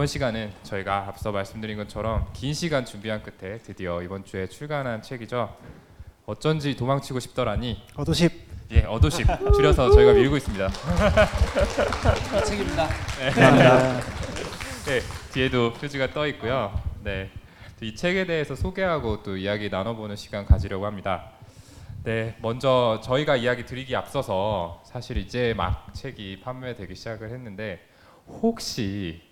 이번 시간은 저희가 앞서 말씀드린 것처럼 긴 시간 준비한 끝에 드디어 이번 주에 출간한 책이죠. 어쩐지 도망치고 싶더라니. 어도십 예, 어도십 줄여서 저희가 밀고 있습니다. 이 책입니다. 감사합니다. 네, 뒤에도 표지가 떠 있고요. 네, 이 책에 대해서 소개하고 또 이야기 나눠보는 시간 가지려고 합니다. 네, 먼저 저희가 이야기 드리기 앞서서 사실 이제 막 책이 판매되기 시작을 했는데 혹시 이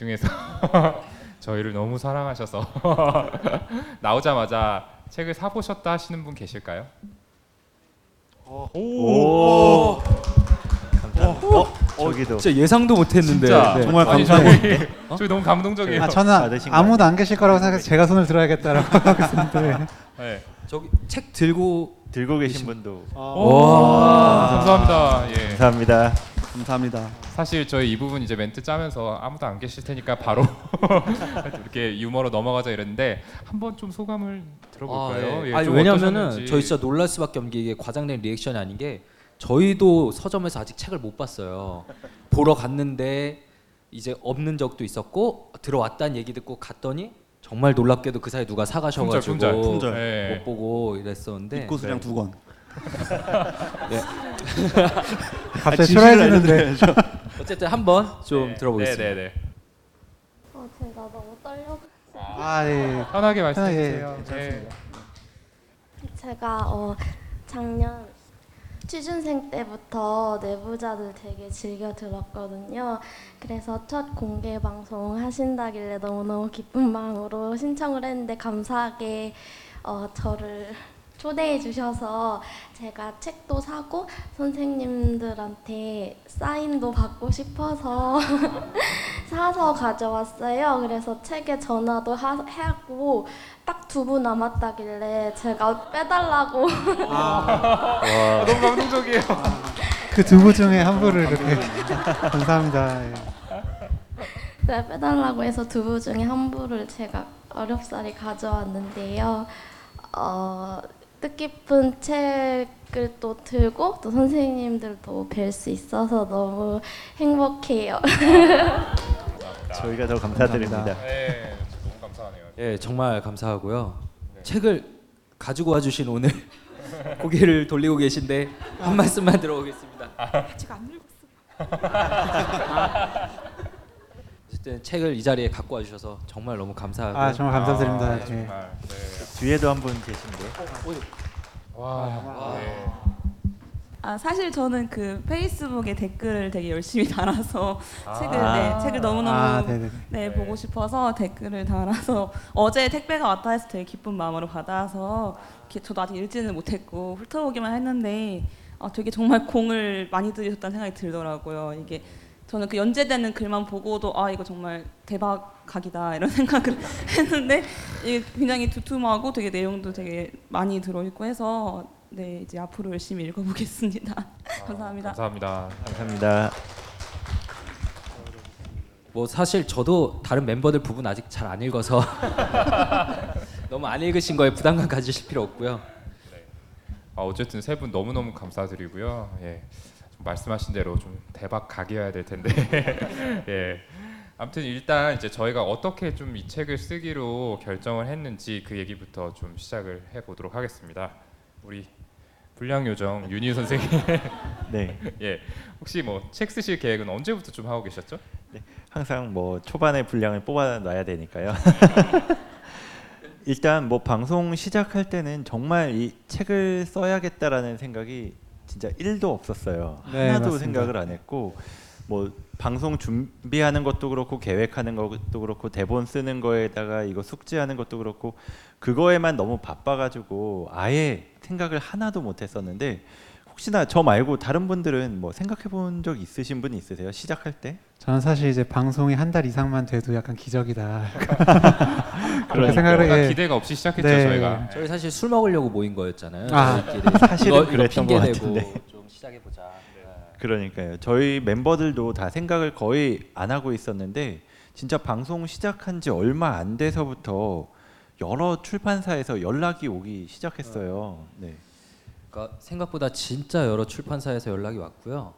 중에서 저희를 너무 사랑하셔서 나오자마자 책을 사 보셨다 하시는 분 계실까요? 오. 감사합니다. 어, 저기도 진짜 예상도 못했는데. 진짜 네. 정말 아니, 감사합니다. 저희, 저희 너무 감동적이에요. 아 받으신 저는 거 아무도 안 계실 거라고 생각해서 제가 손을 들어야겠다라고 있었는데 네. 저기 책 들고 들고 계신 분도 와, 감사합니다. 예. 감사합니다. 감사합니다. 사실 저희 이 부분 이제 멘트 짜면서 아무도 안 계실 테니까 바로 이렇게 유머로 넘어가자 이랬는데 한번 좀 소감을 들어볼까요? 아, 네. 예, 아니 좀 왜냐면은 어떠셨는지. 저희 진짜 놀랄 수밖에 없는 게 이게 과장된 리액션이 아닌 게 저희도 서점에서 아직 책을 못 봤어요. 보러 갔는데 이제 없는 적도 있었고 들어왔다는 얘기 듣고 갔더니 정말 놀랍게도 그 사이 누가 사가셔가지고 품절, 품절. 품절. 예. 못 보고 이랬었는데 입고 수량 네. 두 권. 네. 갑자기 초라해지는데 어쨌든 한번 좀 네, 들어보겠습니다. 네, 네, 네. 어, 제가 너무 떨려. 아 예. 편하게 말씀해 주세요. 괜찮습니다. 제가 어, 작년 취준생 때부터 내부자들 되게 즐겨 들었거든요. 그래서 첫 공개 방송 하신다길래 너무너무 기쁜 마음으로 신청을 했는데 감사하게 어, 저를 초대해 주셔서 제가 책도 사고 선생님들한테 사인도 받고 싶어서 사서 가져왔어요. 그래서 책에 전화도 하, 하고 딱 두 분 남았다길래 제가 빼달라고 와, 너무 감동적이에요. 그 두 분 중에 한 분을 이렇게 감사합니다. 예. 네, 빼달라고 해서 두 분 중에 한 분을 제가 어렵사리 가져왔는데요. 어, 뜻깊은 책을 또 들고 또 선생님들도 뵐 수 있어서 너무 행복해요. 저희가 더 감사드립니다. 감사합니다. 네, 너무 감사하네요. 예, 정말 감사하고요. 네. 책을 가지고 와주신 오늘 고개를 돌리고 계신데 한 말씀만 들어보겠습니다. 아직 안 읽었어. 어 쨌든 책을 이 자리에 갖고 와주셔서 정말 너무 감사하고 아 정말 감사드립니다. 아, 예. 정말. 네. 뒤에도 한 분 계신데. 와, 네. 아 사실 저는 그 페이스북에 댓글을 되게 열심히 달아서 책을 네 책을 너무 너무 아 네네. 네, 네. 보고 싶어서 댓글을 달아서 어제 택배가 왔다 해서 되게 기쁜 마음으로 받아서 이렇게 저도 아직 읽지는 못했고 훑어보기만 했는데 아, 되게 정말 공을 많이 들이셨다는 생각이 들더라고요. 이게 저는 그 연재되는 글만 보고도 아 이거 정말 대박 각이다 이런 생각을 했는데 이게 굉장히 두툼하고 되게 내용도 되게 많이 들어있고 해서 네 이제 앞으로 열심히 읽어보겠습니다. 감사합니다. 감사합니다. 감사합니다. 뭐 사실 저도 다른 멤버들 부분 아직 잘 안 읽어서 너무 안 읽으신 거에 부담감 가지실 필요 없고요. 아, 어쨌든 세 분 너무 너무 감사드리고요. 예, 좀 말씀하신 대로 좀 대박 각이어야 될 텐데. 예. 아무튼 일단 이제 저희가 어떻게 좀 이 책을 쓰기로 결정을 했는지 그 얘기부터 좀 시작을 해 보도록 하겠습니다. 우리 불량 요정 윤희 선생님, 네. 예, 혹시 뭐 책 쓰실 계획은 언제부터 좀 하고 계셨죠? 항상 뭐 초반에 분량을 뽑아 놔야 되니까요. 일단 뭐 방송 시작할 때는 정말 이 책을 써야겠다라는 생각이 진짜 1도 없었어요. 네, 하나도 맞습니다. 생각을 안 했고 뭐 방송 준비하는 것도 그렇고 계획하는 것도 그렇고 대본 쓰는 거에다가 이거 숙지하는 것도 그렇고 그거에만 너무 바빠가지고 아예 생각을 하나도 못 했었는데 혹시나 저 말고 다른 분들은 뭐 생각해 본 적 있으신 분 있으세요? 시작할 때? 저는 사실 이제 방송이 한 달 이상만 돼도 약간 기적이다. 그렇게 그러니까요. 생각을 해. 기대가 없이 시작했죠 네. 저희가. 저희 사실 술 먹으려고 모인 거였잖아요. 아. 사실은 이거, 그랬던 대고 같은데. 좀 시작해 보자. 그러니까요. 저희 멤버들도 다 생각을 거의 안 하고 있었는데 진짜 방송 시작한 지 얼마 안 돼서부터 여러 출판사에서 연락이 오기 시작했어요. 네. 그러니까 생각보다 진짜 여러 출판사에서 연락이 왔고요.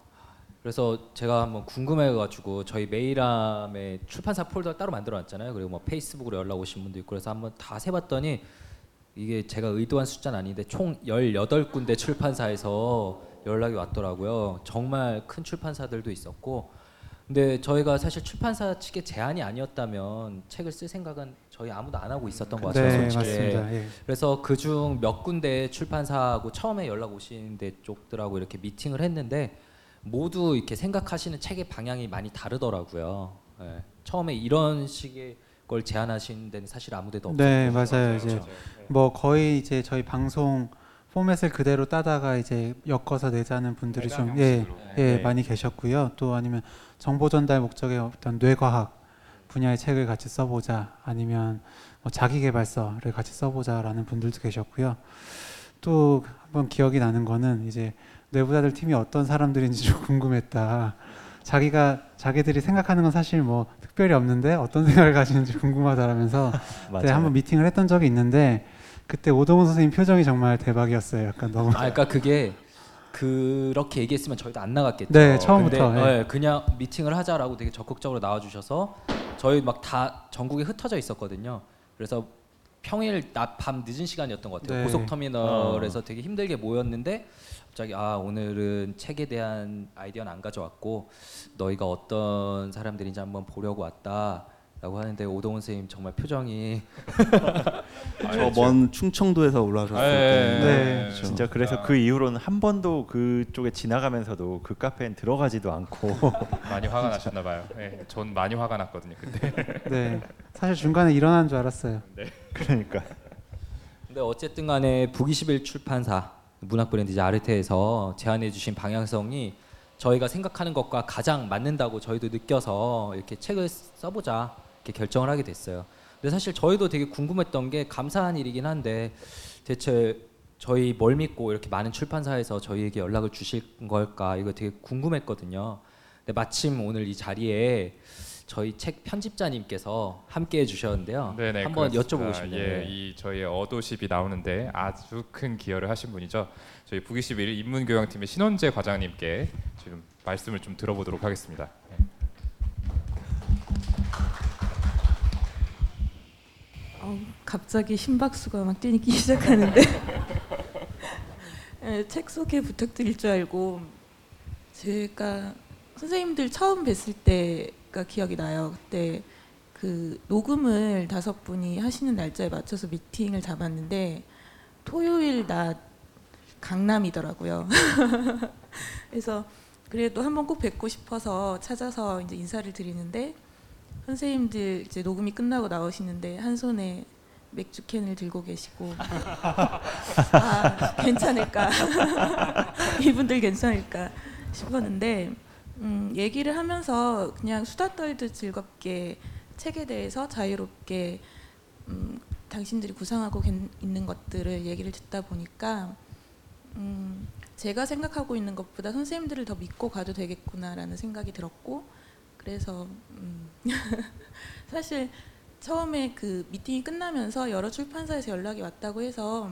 그래서 제가 한번 궁금해가지고 저희 메일함에 출판사 폴더 따로 만들어놨잖아요. 그리고 뭐 페이스북으로 연락 오신 분도 있고 그래서 한번 다 세봤더니 이게 제가 의도한 숫자는 아닌데 총 18군데 출판사에서 연락이 왔더라고요. 정말 큰 출판사들도 있었고 근데 저희가 사실 출판사 측의 제안이 아니었다면 책을 쓸 생각은 저희 아무도 안 하고 있었던 것 같아요. 네, 솔직히. 맞습니다. 예. 그래서 그 중 몇 군데 출판사하고 처음에 연락 오신 데 쪽들하고 이렇게 미팅을 했는데 모두 이렇게 생각하시는 책의 방향이 많이 다르더라고요. 예. 처음에 이런 식의 걸 제안하신 데는 사실 아무 데도 없었고 네, 맞아요. 이제 뭐 거의 이제 저희 방송 포맷을 그대로 따다가 이제 엮어서 내자는 분들이 좀 예, 예, 네. 많이 계셨고요. 또 아니면 정보 전달 목적의 어떤 뇌과학 분야의 책을 같이 써보자 아니면 뭐 자기계발서를 같이 써보자라는 분들도 계셨고요. 또 한번 기억이 나는 거는 이제 뇌부자들 팀이 어떤 사람들인지 좀 궁금했다. 자기가 자기들이 생각하는 건 사실 뭐 특별히 없는데 어떤 생각을 가지는지 궁금하다라면서. 네, 한번 미팅을 했던 적이 있는데 그때 오동훈 선생님 표정이 정말 대박이었어요. 약간 너무 아, 그러니까 그게 그렇게 얘기했으면 저희도 안 나갔겠죠. 네, 처음부터, 근데, 예. 예, 그냥 미팅을 하자라고 되게 적극적으로 나와주셔서 저희 막 다 전국에 흩어져 있었거든요. 그래서 평일 낮밤 늦은 시간이었던 것 같아요. 네. 고속터미널에서 되게 힘들게 모였는데 갑자기 아 오늘은 책에 대한 아이디어는 안 가져왔고 너희가 어떤 사람들인지 한번 보려고 왔다 라고 하는데 오동훈 선생님 정말 표정이 저 먼 충청도에서 올라오셨을 때 네. 그렇죠. 진짜 그래서 그 이후로는 한 번도 그쪽에 지나가면서도 그 카페엔 들어가지도 않고 많이 화가 나셨나 봐요. 예, 전 많이 화가 났거든요. 그때. 네 사실 중간에 일어난 줄 알았어요. 그러니까 근데 어쨌든 간에 북21 출판사 문학 브랜드 이제 아르테에서 제안해 주신 방향성이 저희가 생각하는 것과 가장 맞는다고 저희도 느껴서 이렇게 책을 써보자 이렇게 결정을 하게 됐어요. 근데 사실 저희도 되게 궁금했던 게 감사한 일이긴 한데 대체 저희 뭘 믿고 이렇게 많은 출판사에서 저희에게 연락을 주실 걸까 이거 되게 궁금했거든요. 근데 마침 오늘 이 자리에 저희 책 편집자님께서 함께 해주셨는데요. 네네, 한번 그렇습니다. 여쭤보고 예, 싶네요. 이 저희의 어도십이 나오는데 아주 큰 기여를 하신 분이죠. 저희 북21 인문교양팀의 신원재 과장님께 지금 말씀을 좀 들어보도록 하겠습니다. 예. 어, 갑자기 심박수가 막 뛰기 시작하는데 예, 책 소개 부탁드릴 줄 알고 제가 선생님들 처음 뵀을 때가 기억이 나요. 그때 그 녹음을 다섯 분이 하시는 날짜에 맞춰서 미팅을 잡았는데 토요일 낮 강남이더라고요. 그래서 그래도 한번 꼭 뵙고 싶어서 찾아서 이제 인사를 드리는데 선생님들 이제 녹음이 끝나고 나오시는데 한 손에 맥주 캔을 들고 계시고. 아 괜찮을까? 이분들 괜찮을까 싶었는데 음, 얘기를 하면서 그냥 수다 떨듯 즐겁게 책에 대해서 자유롭게 음, 당신들이 구상하고 겐- 있는 것들을 얘기를 듣다 보니까 음, 제가 생각하고 있는 것보다 선생님들을 더 믿고 가도 되겠구나라는 생각이 들었고 그래서 음, 사실 처음에 그 미팅이 끝나면서 여러 출판사에서 연락이 왔다고 해서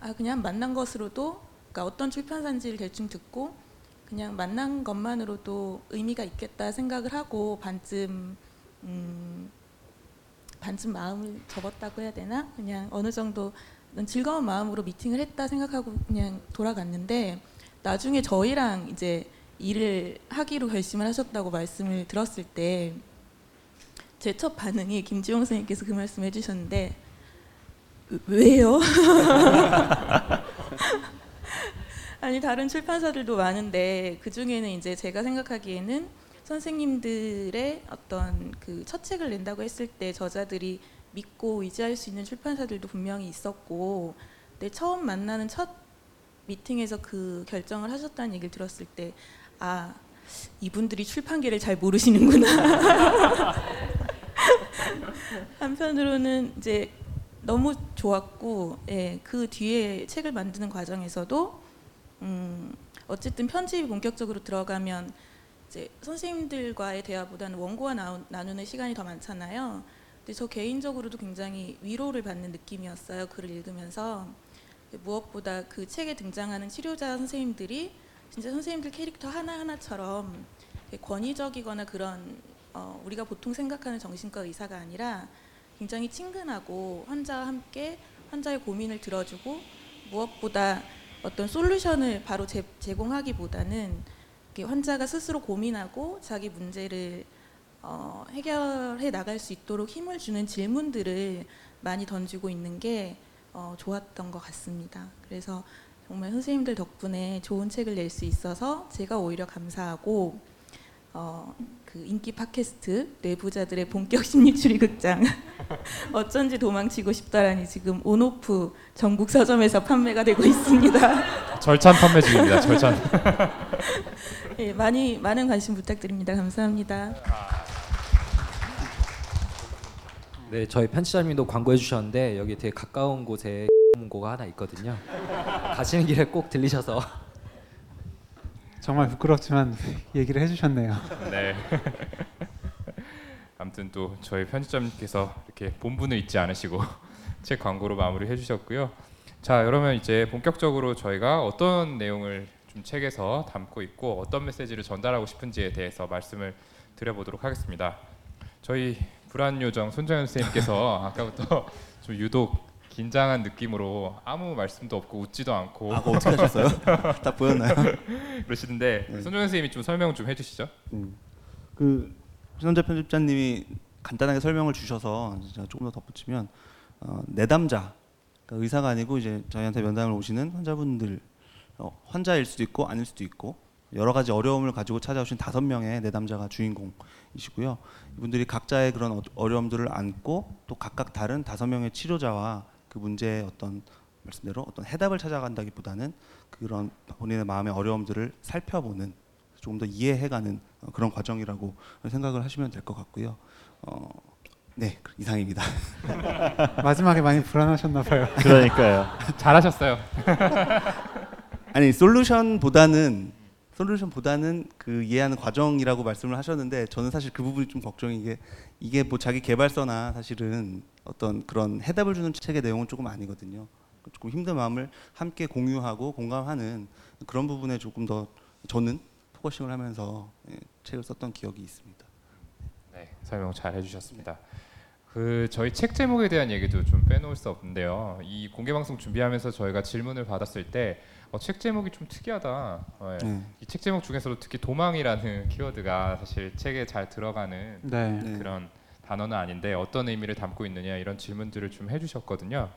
아 그냥 만난 것으로도 그러니까 어떤 출판사인지를 대충 듣고 그냥 만난 것만으로도 의미가 있겠다 생각을 하고 반쯤 음, 반쯤 마음을 접었다고 해야 되나? 그냥 어느 정도 즐거운 마음으로 미팅을 했다 생각하고 그냥 돌아갔는데 나중에 저희랑 이제 일을 하기로 결심을 하셨다고 말씀을 들었을 때 제 첫 반응이 김지용 선생님께서 그 말씀 해주셨는데 "왜- 왜요? 아니 다른 출판사들도 많은데 그 중에는 이제 제가 생각하기에는 선생님들의 어떤 그 첫 책을 낸다고 했을 때 저자들이 믿고 의지할 수 있는 출판사들도 분명히 있었고, 근데 처음 만나는 첫 미팅에서 그 결정을 하셨다는 얘기를 들었을 때, 아 이분들이 출판계를 잘 모르시는구나. 한편으로는 이제 너무 좋았고, 예, 그 뒤에 책을 만드는 과정에서도 음, 어쨌든 편집이 본격적으로 들어가면 이제 선생님들과의 대화보다는 원고와 나누, 나누는 시간이 더 많잖아요. 근데 저 개인적으로도 굉장히 위로를 받는 느낌이었어요. 글을 읽으면서 무엇보다 그 책에 등장하는 치료자 선생님들이 진짜 선생님들 캐릭터 하나 하나처럼 권위적이거나 그런 어, 우리가 보통 생각하는 정신과 의사가 아니라 굉장히 친근하고 환자와 함께 환자의 고민을 들어주고 무엇보다 어떤 솔루션을 바로 제, 제공하기보다는 이렇게 환자가 스스로 고민하고 자기 문제를 어, 해결해 나갈 수 있도록 힘을 주는 질문들을 많이 던지고 있는 게 어, 좋았던 것 같습니다. 그래서 정말 선생님들 덕분에 좋은 책을 낼 수 있어서 제가 오히려 감사하고 어, 그 인기 팟캐스트 내부자들의 본격 심리 추리 극장 어쩐지 도망치고 싶다라니 지금 온오프 전국 서점에서 판매가 되고 있습니다. 절찬 판매 중입니다. 절찬. 예, 많이 많은 관심 부탁드립니다. 감사합니다. 네, 저희 편집자님도 광고해 주셨는데 여기 되게 가까운 곳에 문고가 하나 있거든요. 가시는 길에 꼭 들리셔서 정말 부끄럽지만 얘기를 해주셨네요. 네. 아무튼 또 저희 편집자님께서 이렇게 본분을 잊지 않으시고 책 광고로 마무리 해 주셨고요. 자, 그러면 이제 본격적으로 저희가 어떤 내용을 좀 책에서 담고 있고 어떤 메시지를 전달하고 싶은지에 대해서 말씀을 드려보도록 하겠습니다. 저희 불안 요정 손정현 선생님께서 아까부터 좀 유독 긴장한 느낌으로 아무 말씀도 없고 웃지도 않고 아, 그거 어떻게 하셨어요? 다 보였나요? 그러시는데 네. 손정현 선생님이 좀 설명 좀 해주시죠. 음. 그 신원자 편집자님이 간단하게 설명을 주셔서 제가 조금 더 덧붙이면 어, 내담자 그러니까 의사가 아니고 이제 저희한테 면담을 오시는 환자분들 어, 환자일 수도 있고 아닐 수도 있고 여러 가지 어려움을 가지고 찾아오신 다섯 명의 내담자가 주인공이시고요. 이분들이 각자의 그런 어- 어려움들을 안고 또 각각 다른 다섯 명의 치료자와 그 문제의 어떤 말씀대로 어떤 해답을 찾아간다기보다는 그런 본인의 마음의 어려움들을 살펴보는 조금 더 이해해가는 어, 그런 과정이라고 생각을 하시면 될 것 같고요. 어, 네 그- 이상입니다. 마지막에 많이 불안하셨나 봐요. 그러니까요. 잘하셨어요. 아니 솔루션보다는 솔루션보다는 그 이해하는 과정이라고 말씀을 하셨는데 저는 사실 그 부분이 좀 걱정이 이게 이게 뭐 자기 개발서나 사실은 어떤 그런 해답을 주는 책의 내용은 조금 아니거든요. 조금 힘든 마음을 함께 공유하고 공감하는 그런 부분에 조금 더 저는 focusing을 하면서 예, 책을 썼던 기억이 있습니다. 네, 설명 잘 해주셨습니다. 그 저희 책 제목에 대한 얘기도 좀 빼놓을 수 없는데요. 이 공개 방송 준비하면서 저희가 질문을 받았을 때 어, 책 제목이 좀 특이하다. 어, 예. 네. 이책 제목 중에서도 특히 도망이라는 키워드가 사실 책에 잘 들어가는 네. 네. 그런 단어는 아닌데 어떤 의미를 담고 있느냐 이런 질문들을 좀 해주셨거든요.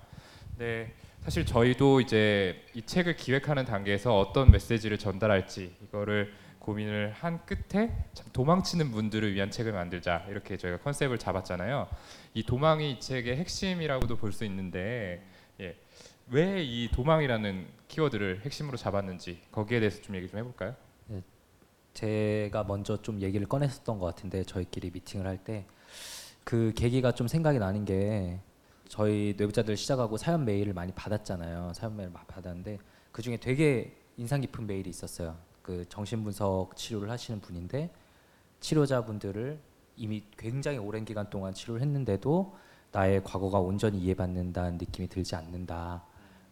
네, 사실 저희도 이제 이 책을 기획하는 단계에서 어떤 메시지를 전달할지 이거를 고민을 한 끝에 참 도망치는 분들을 위한 책을 만들자 이렇게 저희가 컨셉을 잡았잖아요. 이 도망이 이 책의 핵심이라고도 볼 수 있는데 예, 왜 이 도망이라는 키워드를 핵심으로 잡았는지 거기에 대해서 좀 얘기 좀 해볼까요? 제가 먼저 좀 얘기를 꺼냈었던 것 같은데 저희끼리 미팅을 할 때 그 계기가 좀 생각이 나는 게 저희 뇌부자들 시작하고 사연 메일을 많이 받았잖아요. 사연 메일 많이 받았는데 그 중에 되게 인상 깊은 메일이 있었어요. 그 정신분석 치료를 하시는 분인데 치료자분들을 이미 굉장히 오랜 기간 동안 치료를 했는데도 나의 과거가 온전히 이해받는다는 느낌이 들지 않는다.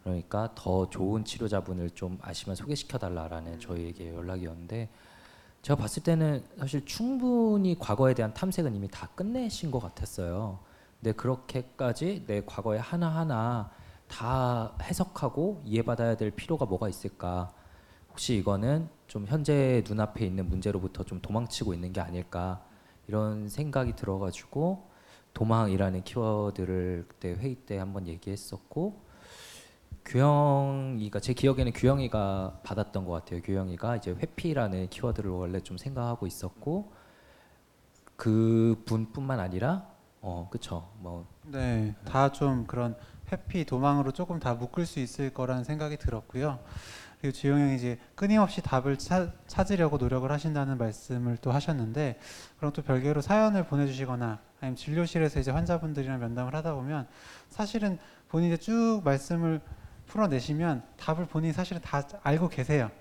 그러니까 더 좋은 치료자분을 좀 아시면 소개시켜 달라라는 저희에게 연락이 었는데 제가 봤을 때는 사실 충분히 과거에 대한 탐색은 이미 다 끝내신 것 같았어요. 근데 그렇게까지 내 과거의 하나하나 다 해석하고 이해받아야 될 필요가 뭐가 있을까? 혹시 이거는 좀 현재 눈앞에 있는 문제로부터 좀 도망치고 있는 게 아닐까? 이런 생각이 들어가지고 도망이라는 키워드를 그때 회의 때 한번 얘기했었고 규영이가 제 기억에는 규영이가 받았던 것 같아요. 규영이가 이제 회피라는 키워드를 원래 좀 생각하고 있었고 그 분뿐만 아니라 어 그쵸 뭐 네, 다 좀 그런 회피 도망으로 조금 다 묶을 수 있을 거라는 생각이 들었고요. 그리고 지용 형이 이제 끊임없이 답을 차, 찾으려고 노력을 하신다는 말씀을 또 하셨는데 그럼 또 별개로 사연을 보내주시거나 아니면 진료실에서 이제 환자분들이랑 면담을 하다 보면 사실은 본인이 쭉 말씀을 풀어내시면 답을 본인이 사실은 다 알고 계세요.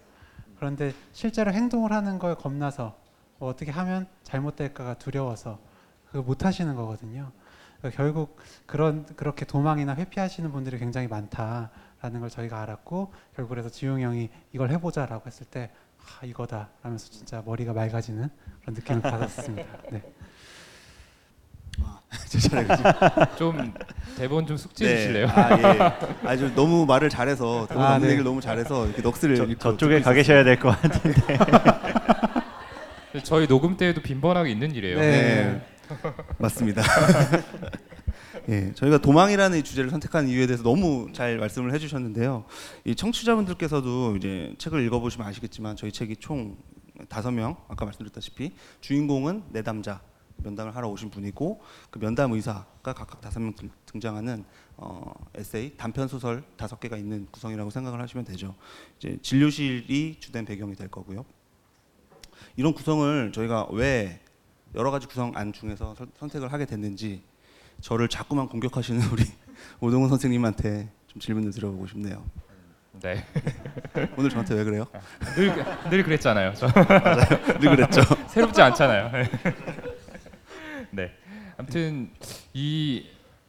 그런데 실제로 행동을 하는 거에 겁나서 뭐 어떻게 하면 잘못될까가 두려워서 그걸 못 하시는 거거든요. 그러니까 결국 그런 그렇게 도망이나 회피하시는 분들이 굉장히 많다라는 걸 저희가 알았고 결국 그래서 지용 형이 이걸 해보자라고 했을 때 아, 이거다 하면서 진짜 머리가 맑아지는 그런 느낌을 받았습니다. 네. 제 차례가 좀 대본 좀 숙지해 네. 주실래요? 아 예. 아주 너무 말을 잘해서 대본 아, 네. 얘기를 너무 잘해서 이렇게 넋을 저, 잃고 저쪽에 가. 계셔야 될 것 같은데. 저희 녹음 때에도 빈번하게 있는 일이에요. 네. 맞습니다. 예, 저희가 도망이라는 이 주제를 선택한 이유에 대해서 너무 잘 말씀을 해주셨는데요. 이 청취자분들께서도 이제 책을 읽어보시면 아시겠지만 저희 책이 총 다섯 명 아까 말씀드렸다시피 주인공은 내담자 면담을 하러 오신 분이고 그 면담 의사가 각각 다섯 명 등- 등장하는 어, 에세이 단편 소설 다섯 개가 있는 구성이라고 생각을 하시면 되죠. 이제 진료실이 주된 배경이 될 거고요. 이런 구성을 저희가 왜 여러 가지 구성 안 중에서 선- 선택을 하게 됐는지 저를 자꾸만 공격하시는 우리 오동훈 선생님한테 좀 질문을 드려보고 싶네요. 네. 오늘 저한테 왜 그래요? 늘, 늘 그랬잖아요. 저 늘 그랬죠. 새롭지 않잖아요. 네. 아무튼 이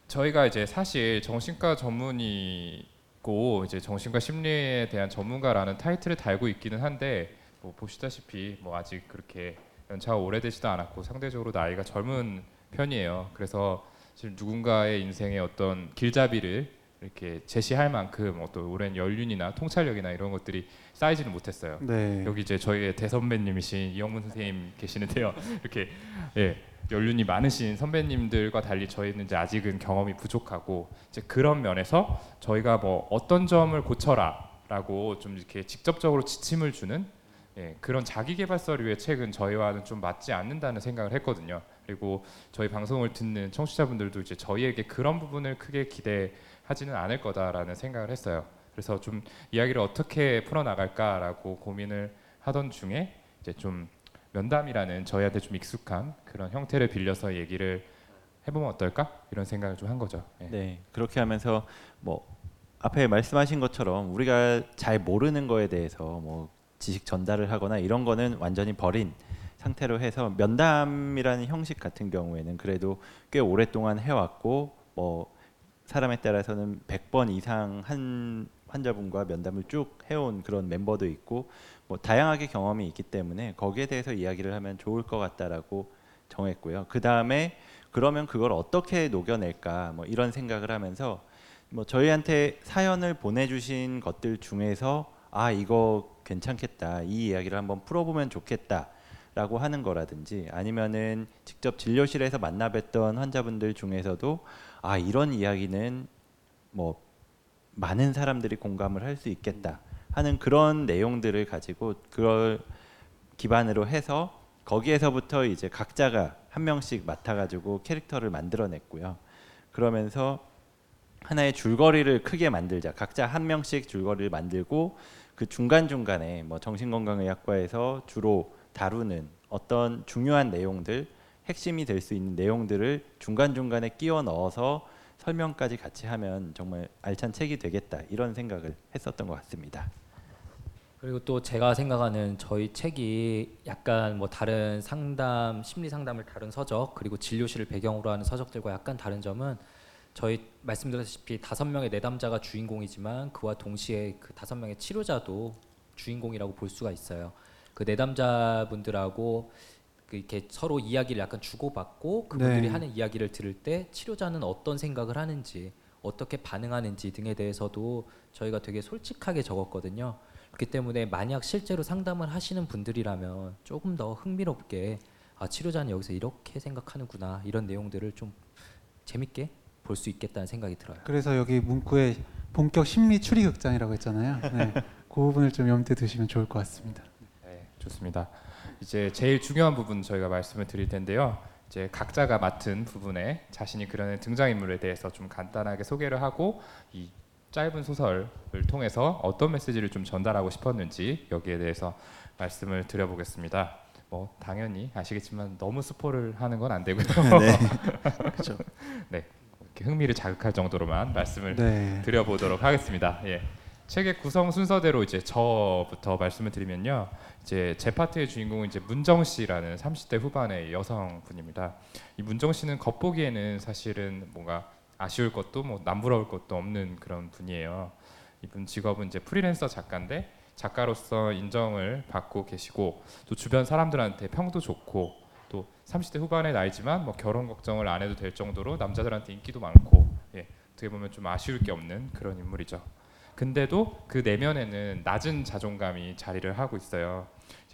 저희가 이제 사실 정신과 전문이고 이제 정신과 심리에 대한 전문가라는 타이틀을 달고 있기는 한데 뭐 보시다시피 뭐 아직 그렇게 연차가 오래되지도 않았고 상대적으로 나이가 젊은 편이에요. 그래서 지금 누군가의 인생의 어떤 길잡이를 이렇게 제시할 만큼 어떤 오랜 연륜이나 통찰력이나 이런 것들이 쌓이지는 못했어요. 네. 여기 이제 저희의 대선배님이신 이영문 선생님 계시는데요. 이렇게 예, 연륜이 많으신 선배님들과 달리 저희는 이제 아직은 경험이 부족하고 이제 그런 면에서 저희가 뭐 어떤 점을 고쳐라라고 좀 이렇게 직접적으로 지침을 주는 예, 그런 자기계발서류의 책은 저희와는 좀 맞지 않는다는 생각을 했거든요. 그리고 저희 방송을 듣는 청취자분들도 이제 저희에게 그런 부분을 크게 기대하지는 않을 거다라는 생각을 했어요. 그래서 좀 이야기를 어떻게 풀어나갈까라고 고민을 하던 중에 이제 좀 면담이라는 저희한테 좀 익숙한 그런 형태를 빌려서 얘기를 해보면 어떨까 이런 생각을 좀 한 거죠. 예. 네, 그렇게 하면서 뭐 앞에 말씀하신 것처럼 우리가 잘 모르는 거에 대해서 뭐 지식 전달을 하거나 이런 거는 완전히 버린 상태로 해서 면담이라는 형식 같은 경우에는 그래도 꽤 오랫동안 해왔고 뭐 사람에 따라서는 100번 이상 한 환자분과 면담을 쭉 해온 그런 멤버도 있고 뭐 다양하게 경험이 있기 때문에 거기에 대해서 이야기를 하면 좋을 것 같다라고 정했고요. 그 다음에 그러면 그걸 어떻게 녹여낼까 뭐 이런 생각을 하면서 뭐 저희한테 사연을 보내주신 것들 중에서 아 이거 괜찮겠다 이 이야기를 한번 풀어보면 좋겠다 라고 하는 거라든지 아니면은 직접 진료실에서 만나 뵀던 환자분들 중에서도 아 이런 이야기는 뭐 많은 사람들이 공감을 할 수 있겠다 하는 그런 내용들을 가지고 그걸 기반으로 해서 거기에서부터 이제 각자가 한 명씩 맡아가지고 캐릭터를 만들어냈고요. 그러면서 하나의 줄거리를 크게 만들자. 각자 한 명씩 줄거리를 만들고 그 중간 중간에 뭐 정신건강의학과에서 주로 다루는 어떤 중요한 내용들, 핵심이 될 수 있는 내용들을 중간 중간에 끼워 넣어서 설명까지 같이 하면 정말 알찬 책이 되겠다 이런 생각을 했었던 것 같습니다. 그리고 또 제가 생각하는 저희 책이 약간 뭐 다른 상담 심리 상담을 다룬 서적 그리고 진료실을 배경으로 하는 서적들과 약간 다른 점은 저희 말씀드렸다시피 다섯 명의 내담자가 주인공이지만 그와 동시에 그 다섯 명의 치료자도 주인공이라고 볼 수가 있어요. 그 내담자분들하고 그 이렇게 서로 이야기를 약간 주고받고 그분들이 네. 하는 이야기를 들을 때 치료자는 어떤 생각을 하는지 어떻게 반응하는지 등에 대해서도 저희가 되게 솔직하게 적었거든요. 그렇기 때문에 만약 실제로 상담을 하시는 분들이라면 조금 더 흥미롭게 아 치료자는 여기서 이렇게 생각하는구나 이런 내용들을 좀 재밌게 볼 수 있겠다는 생각이 들어요. 그래서 여기 문구에 본격 심리 추리 극장이라고 했잖아요. 네. 그 부분을 좀 염두에 두시면 좋을 것 같습니다. 네, 좋습니다. 이제 제일 중요한 부분 저희가 말씀을 드릴 텐데요. 이제 각자가 맡은 부분에 자신이 그려낸 등장인물에 대해서 좀 간단하게 소개를 하고 이 짧은 소설을 통해서 어떤 메시지를 좀 전달하고 싶었는지 여기에 대해서 말씀을 드려보겠습니다. 뭐 당연히 아시겠지만 너무 스포를 하는 건 안 되고요. 네. 그렇죠. 네, 흥미를 자극할 정도로만 말씀을 네. 드려보도록 하겠습니다. 예. 책의 구성 순서대로 이제 저부터 말씀을 드리면요. 이제 제 파트의 주인공은 이제 문정 씨라는 30대 후반의 여성분입니다. 이 문정 씨는 겉보기에는 사실은 뭔가 아쉬울 것도 뭐 남부러울 것도 없는 그런 분이에요. 이분 직업은 이제 프리랜서 작가인데 작가로서 인정을 받고 계시고 또 주변 사람들한테 평도 좋고 또 30대 후반의 나이지만 뭐 결혼 걱정을 안 해도 될 정도로 남자들한테 인기도 많고 예, 어떻게 보면 좀 아쉬울 게 없는 그런 인물이죠. 근데도 그 내면에는 낮은 자존감이 자리를 하고 있어요.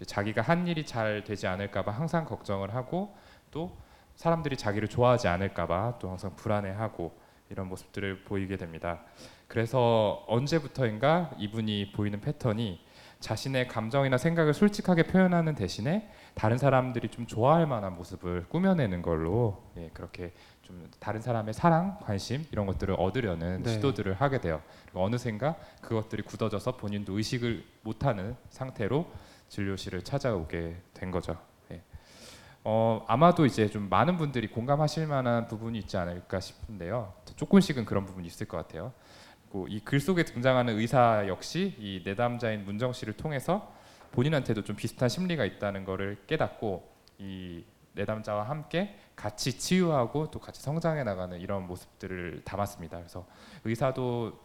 자기가 한 일이 잘 되지 않을까봐 항상 걱정을 하고 또 사람들이 자기를 좋아하지 않을까봐 또 항상 불안해하고 이런 모습들을 보이게 됩니다. 그래서 언제부터인가 이분이 보이는 패턴이 자신의 감정이나 생각을 솔직하게 표현하는 대신에 다른 사람들이 좀 좋아할 만한 모습을 꾸며내는 걸로 예, 그렇게 좀 다른 사람의 사랑, 관심 이런 것들을 얻으려는 네. 시도들을 하게 돼요. 그리고 어느샌가 그것들이 굳어져서 본인도 의식을 못하는 상태로 진료실을 찾아오게 된 거죠. 예. 어, 아마도 이제 좀 많은 분들이 공감하실 만한 부분이 있지 않을까 싶은데요. 조금씩은 그런 부분이 있을 것 같아요. 그리고 이 글 속에 등장하는 의사 역시 이 내담자인 문정 씨를 통해서 본인한테도 좀 비슷한 심리가 있다는 것을 깨닫고 이 내담자와 함께 같이 치유하고 또 같이 성장해 나가는 이런 모습들을 담았습니다. 그래서 의사도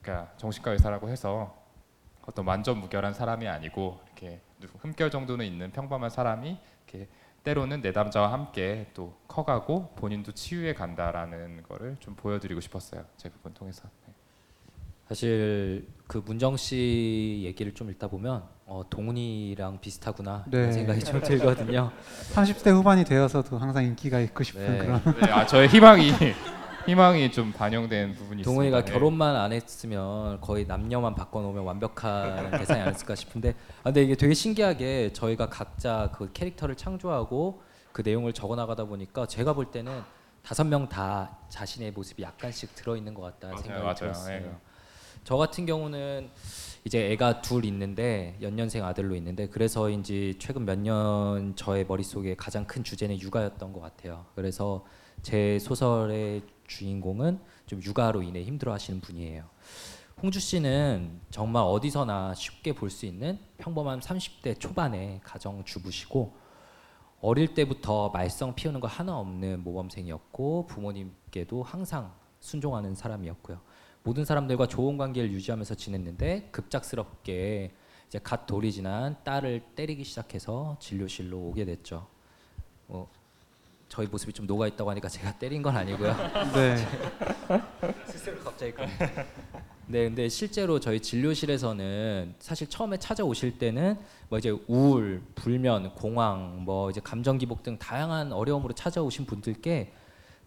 그러니까 정신과 의사라고 해서 어떤 완전 무결한 사람이 아니고 이렇게 흠결 정도는 있는 평범한 사람이 이렇게 때로는 내담자와 함께 또 커가고 본인도 치유해 간다라는 거를 좀 보여드리고 싶었어요. 제 부분 통해서. 네. 사실 그 문정 씨 얘기를 좀 읽다 보면 어, 동훈이랑 비슷하구나 네. 이런 생각이 좀 들거든요. 30대 후반이 되어서도 항상 인기가 있고 싶은 네. 그런 네, 아 저의 희망이 희망이 좀 반영된 부분이 동훈이가 있습니다. 네. 결혼만 안 했으면 거의 남녀만 바꿔놓으면 완벽한 대상이 아니었을까 싶은데 아, 근데 이게 되게 신기하게 저희가 각자 그 캐릭터를 창조하고 그 내용을 적어나가다 보니까 제가 볼 때는 다섯 명 다 자신의 모습이 약간씩 들어있는 것 같다는 맞아요, 생각이 맞아요. 들었어요. 네. 저 같은 경우는 이제 애가 둘 있는데 연년생 아들로 있는데 그래서인지 최근 몇 년 저의 머릿속에 가장 큰 주제는 육아였던 것 같아요. 그래서 제 소설의 주인공은 좀 육아로 인해 힘들어하시는 분이에요. 홍주 씨는 정말 어디서나 쉽게 볼 수 있는 평범한 30대 초반의 가정 주부시고 어릴 때부터 말썽 피우는 거 하나 없는 모범생이었고 부모님께도 항상 순종하는 사람이었고요. 모든 사람들과 좋은 관계를 유지하면서 지냈는데 급작스럽게 이제 갓 돌이 지난 딸을 때리기 시작해서 진료실로 오게 됐죠. 뭐 저희 모습이 좀 녹아 있다고 하니까 제가 때린 건 아니고요. 네. 스스로 갑자기. 네, 근데 실제로 저희 진료실에서는 사실 처음에 찾아오실 때는 뭐 이제 우울, 불면, 공황, 뭐 이제 감정 기복 등 다양한 어려움으로 찾아오신 분들께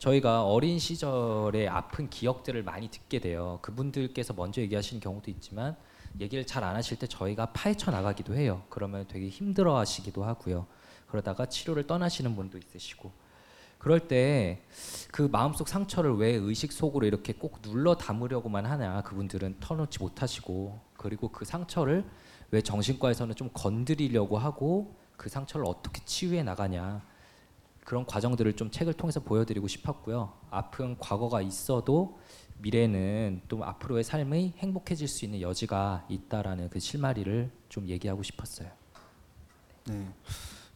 저희가 어린 시절의 아픈 기억들을 많이 듣게 돼요. 그분들께서 먼저 얘기하시는 경우도 있지만 얘기를 잘 안 하실 때 저희가 파헤쳐 나가기도 해요. 그러면 되게 힘들어 하시기도 하고요. 그러다가 치료를 떠나시는 분도 있으시고 그럴 때 그 마음속 상처를 왜 의식 속으로 이렇게 꼭 눌러 담으려고만 하냐 그분들은 털어놓지 못하시고 그리고 그 상처를 왜 정신과에서는 좀 건드리려고 하고 그 상처를 어떻게 치유해 나가냐 그런 과정들을 좀 책을 통해서 보여드리고 싶었고요 아픈 과거가 있어도 미래는 또 앞으로의 삶이 행복해질 수 있는 여지가 있다라는 그 실마리를 좀 얘기하고 싶었어요. 네.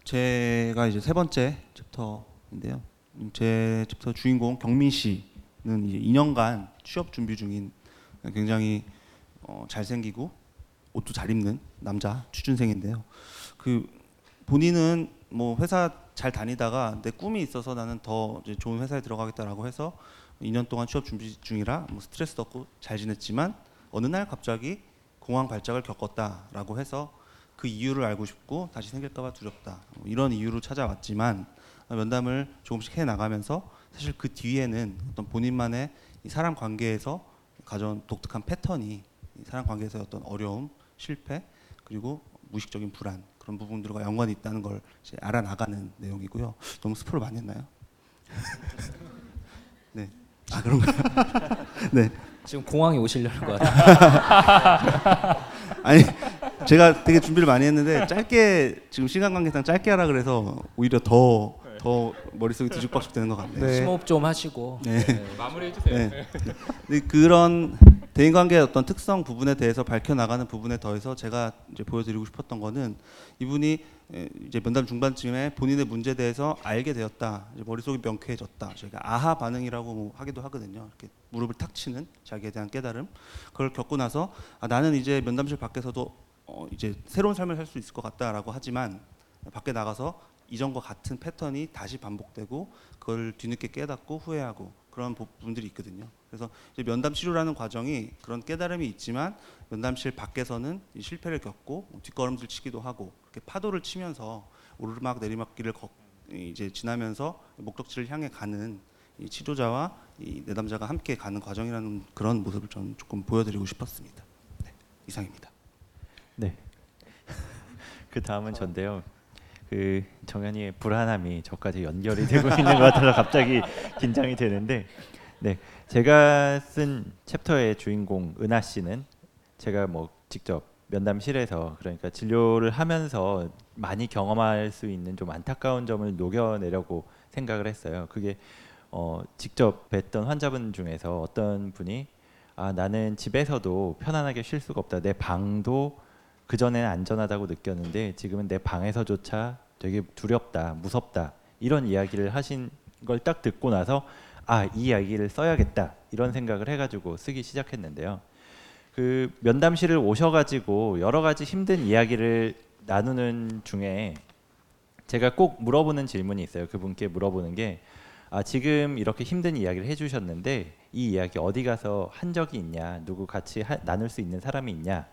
제가 이제 세 번째 챕터인데요. 음, 제 챕터 주인공 경민 씨는 이제 2년간 취업 준비 중인 굉장히 어, 잘생기고 옷도 잘 입는 남자 취준생인데요. 그 본인은 뭐 회사 잘 다니다가 내 꿈이 있어서 나는 더 이제 좋은 회사에 들어가겠다라고 해서 2년 동안 취업 준비 중이라 뭐 스트레스도 없고 잘 지냈지만 어느 날 갑자기 공황 발작을 겪었다라고 해서 그 이유를 알고 싶고 다시 생길까봐 두렵다. 뭐 이런 이유로 찾아왔지만 면담을 조금씩 해 나가면서 사실 그 뒤에는 어떤 본인만의 이 사람 관계에서 가져온 독특한 패턴이 이 사람 관계에서의 어떤 어려움, 실패 그리고 무의식적인 불안 그런 부분들과 연관이 있다는 걸 이제 알아나가는 내용이고요. 너무 스포를 많이 했나요? 네. 아 그런가요? 네. 지금 공황이 오시려는 것 같아요. 아니 제가 되게 준비를 많이 했는데 짧게 지금 시간 관계상 짧게 하라 그래서 오히려 더 더 머릿속이 뒤죽박죽 되는 것 같네요. 네. 심호흡 좀 하시고 네. 마무리해 주세요. 네. 그런 대인 관계의 어떤 특성 부분에 대해서 밝혀 나가는 부분에 더해서 제가 이제 보여드리고 싶었던 거는 이분이 에, 이제 면담 중반쯤에 본인의 문제에 대해서 알게 되었다. 머릿속이 명쾌해졌다. 저희가 아하 반응이라고 뭐 하기도 하거든요. 이렇게 무릎을 탁 치는 자기에 대한 깨달음. 그걸 겪고 나서 아, 나는 이제 면담실 밖에서도 어, 이제 새로운 삶을 살 수 있을 것 같다라고 하지만 밖에 나가서 이전과 같은 패턴이 다시 반복되고 그걸 뒤늦게 깨닫고 후회하고 그런 부- 부분들이 있거든요. 그래서 면담 치료라는 과정이 그런 깨달음이 있지만 면담실 밖에서는 이 실패를 겪고 뒷걸음질 치기도 하고 그렇게 파도를 치면서 오르막 내리막길을 걷, 이제 지나면서 목적지를 향해 가는 이 치료자와 이 내담자가 함께 가는 과정이라는 그런 모습을 저는 조금 보여드리고 싶었습니다. 네, 이상입니다. 네. 그 다음은 전데요. 그 정현이의 불안함이 저까지 연결이 되고 있는 것 같아서 갑자기 긴장이 되는데, 네, 제가 쓴 챕터의 주인공 은하 씨는 제가 뭐 직접 면담실에서 그러니까 진료를 하면서 많이 경험할 수 있는 좀 안타까운 점을 녹여내려고 생각을 했어요. 그게 어, 직접 뵀던 환자분 중에서 어떤 분이 아 나는 집에서도 편안하게 쉴 수가 없다. 내 방도 그 전에는 안전하다고 느꼈는데 지금은 내 방에서조차 되게 두렵다, 무섭다 이런 이야기를 하신 걸 딱 듣고 나서 아 이 이야기를 써야겠다 이런 생각을 해가지고 쓰기 시작했는데요. 그 면담실을 오셔가지고 여러 가지 힘든 이야기를 나누는 중에 제가 꼭 물어보는 질문이 있어요. 그분께 물어보는 게 아, 지금 이렇게 힘든 이야기를 해주셨는데 이 이야기 어디 가서 한 적이 있냐, 누구 같이 하, 나눌 수 있는 사람이 있냐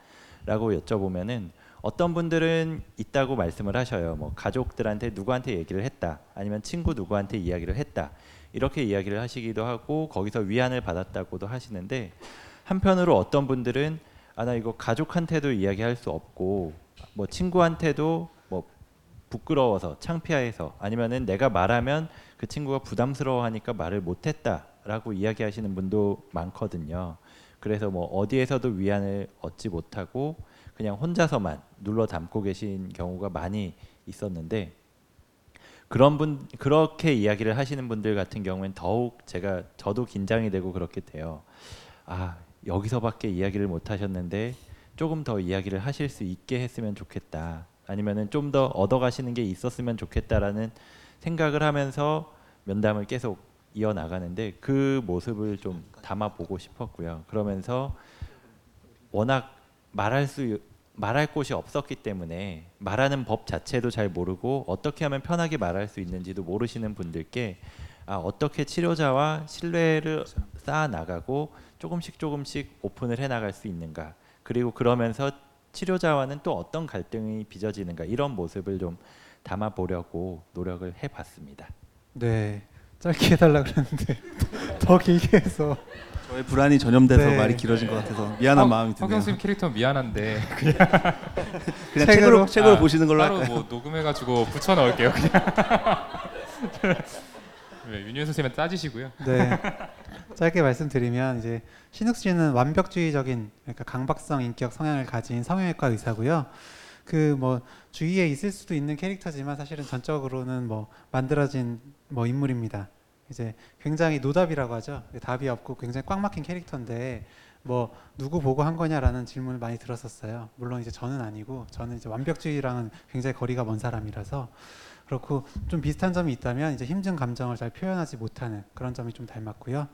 라고 여쭤보면은 어떤 분들은 있다고 말씀을 하셔요. 뭐 가족들한테 누구한테 얘기를 했다, 아니면 친구 누구한테 이야기를 했다 이렇게 이야기를 하시기도 하고 거기서 위안을 받았다고도 하시는데 한편으로 어떤 분들은 아 나 이거 가족한테도 이야기할 수 없고 뭐 친구한테도 뭐 부끄러워서 창피해서 아니면은 내가 말하면 그 친구가 부담스러워하니까 말을 못했다라고 이야기하시는 분도 많거든요. 그래서 뭐 어디에서도 위안을 얻지 못하고 그냥 혼자서만 눌러 담고 계신 경우가 많이 있었는데 그런 분 그렇게 이야기를 하시는 분들 같은 경우엔 더욱 제가 저도 긴장이 되고 그렇게 돼요. 아 여기서밖에 이야기를 못 하셨는데 조금 더 이야기를 하실 수 있게 했으면 좋겠다. 아니면은 좀 더 얻어가시는 게 있었으면 좋겠다라는 생각을 하면서 면담을 계속 이어 나가는데 그 모습을 좀 담아 보고 싶었고요. 그러면서 워낙 말할 수 말할 곳이 없었기 때문에 말하는 법 자체도 잘 모르고 어떻게 하면 편하게 말할 수 있는지도 모르시는 분들께 아, 어떻게 치료자와 신뢰를 쌓아 나가고 조금씩 조금씩 오픈을 해 나갈 수 있는가 그리고 그러면서 치료자와는 또 어떤 갈등이 빚어지는가 이런 모습을 좀 담아 보려고 노력을 해 봤습니다. 네, 짧게 해달라 그랬는데 더 길게 해서 저의 불안이 전염돼서 네. 말이 길어진 것 같아서 미안한 황- 마음이 드네요. 황경수님 캐릭터 미안한데 그냥 책으로? 책으로 책으로 아, 보시는 걸로 따로 할까요? 뭐 녹음해가지고 붙여 넣을게요 그냥. 네, 윤현 선생님은 따지시고요. 네. 짧게 말씀드리면 이제 신욱 씨는 완벽주의적인 그러니까 강박성 인격 성향을 가진 성형외과 의사고요. 그 뭐 주위에 있을 수도 있는 캐릭터지만 사실은 전적으로는 뭐 만들어진 뭐 인물입니다. 이제 굉장히 노답이라고 하죠. 답이 없고 굉장히 꽉 막힌 캐릭터인데 뭐 누구 보고 한 거냐라는 질문을 많이 들었었어요. 물론 이제 저는 아니고 저는 이제 완벽주의랑은 굉장히 거리가 먼 사람이라서 그렇고 좀 비슷한 점이 있다면 이제 힘든 감정을 잘 표현하지 못하는 그런 점이 좀 닮았고요.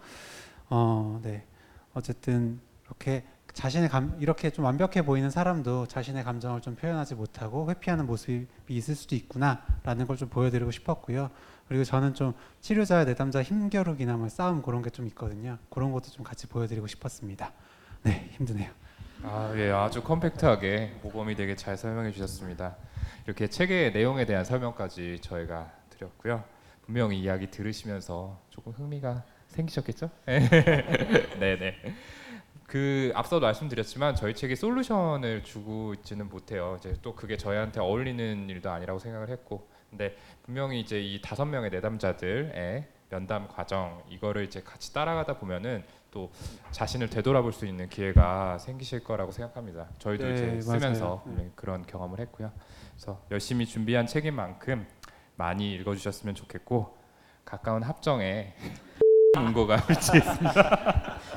어, 네. 어쨌든 이렇게 자신의 감 이렇게 좀 완벽해 보이는 사람도 자신의 감정을 좀 표현하지 못하고 회피하는 모습이 있을 수도 있구나라는 걸 좀 보여드리고 싶었고요. 그리고 저는 좀 치료자 내담자 힘겨루기나 뭐 싸움 그런 게 좀 있거든요. 그런 것도 좀 같이 보여드리고 싶었습니다. 네, 힘드네요. 아, 예, 아주 컴팩트하게 모범이 되게 잘 설명해 주셨습니다. 이렇게 책의 내용에 대한 설명까지 저희가 드렸고요. 분명히 이야기 들으시면서 조금 흥미가 생기셨겠죠? 네, 네. 그 앞서도 말씀드렸지만 저희 책이 솔루션을 주고 있지는 못해요. 이제 또 그게 저희한테 어울리는 일도 아니라고 생각을 했고, 근데 분명히 이제 이 다섯 명의 내담자들의 면담 과정 이거를 이제 같이 따라가다 보면은 또 자신을 되돌아볼 수 있는 기회가 생기실 거라고 생각합니다. 저희도 네, 이제 맞아요. 쓰면서 네. 네, 그런 경험을 했고요. 그래서 열심히 준비한 책인 만큼 많이 읽어주셨으면 좋겠고 가까운 합정에 문고가 위치했습니다.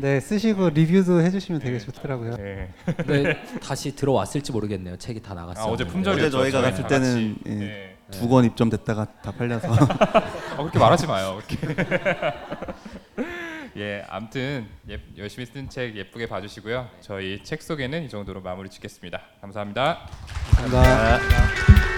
네, 쓰시고 리뷰도 해주시면 되게 좋더라고요. 네. 근데 다시 들어왔을지 모르겠네요. 책이 다 아, 나갔어요. 어제 품절이었죠. 어제 저희가 저희 갔을 다 때는, 같이. 예. 네. 두 권 입점됐다가 다 팔려서 어, 그렇게 말하지 마요. 그렇게. 예, 아무튼 예, 열심히 쓴 책 예쁘게 봐주시고요. 저희 책 소개는 이 정도로 마무리 짓겠습니다. 감사합니다. 감사합니다.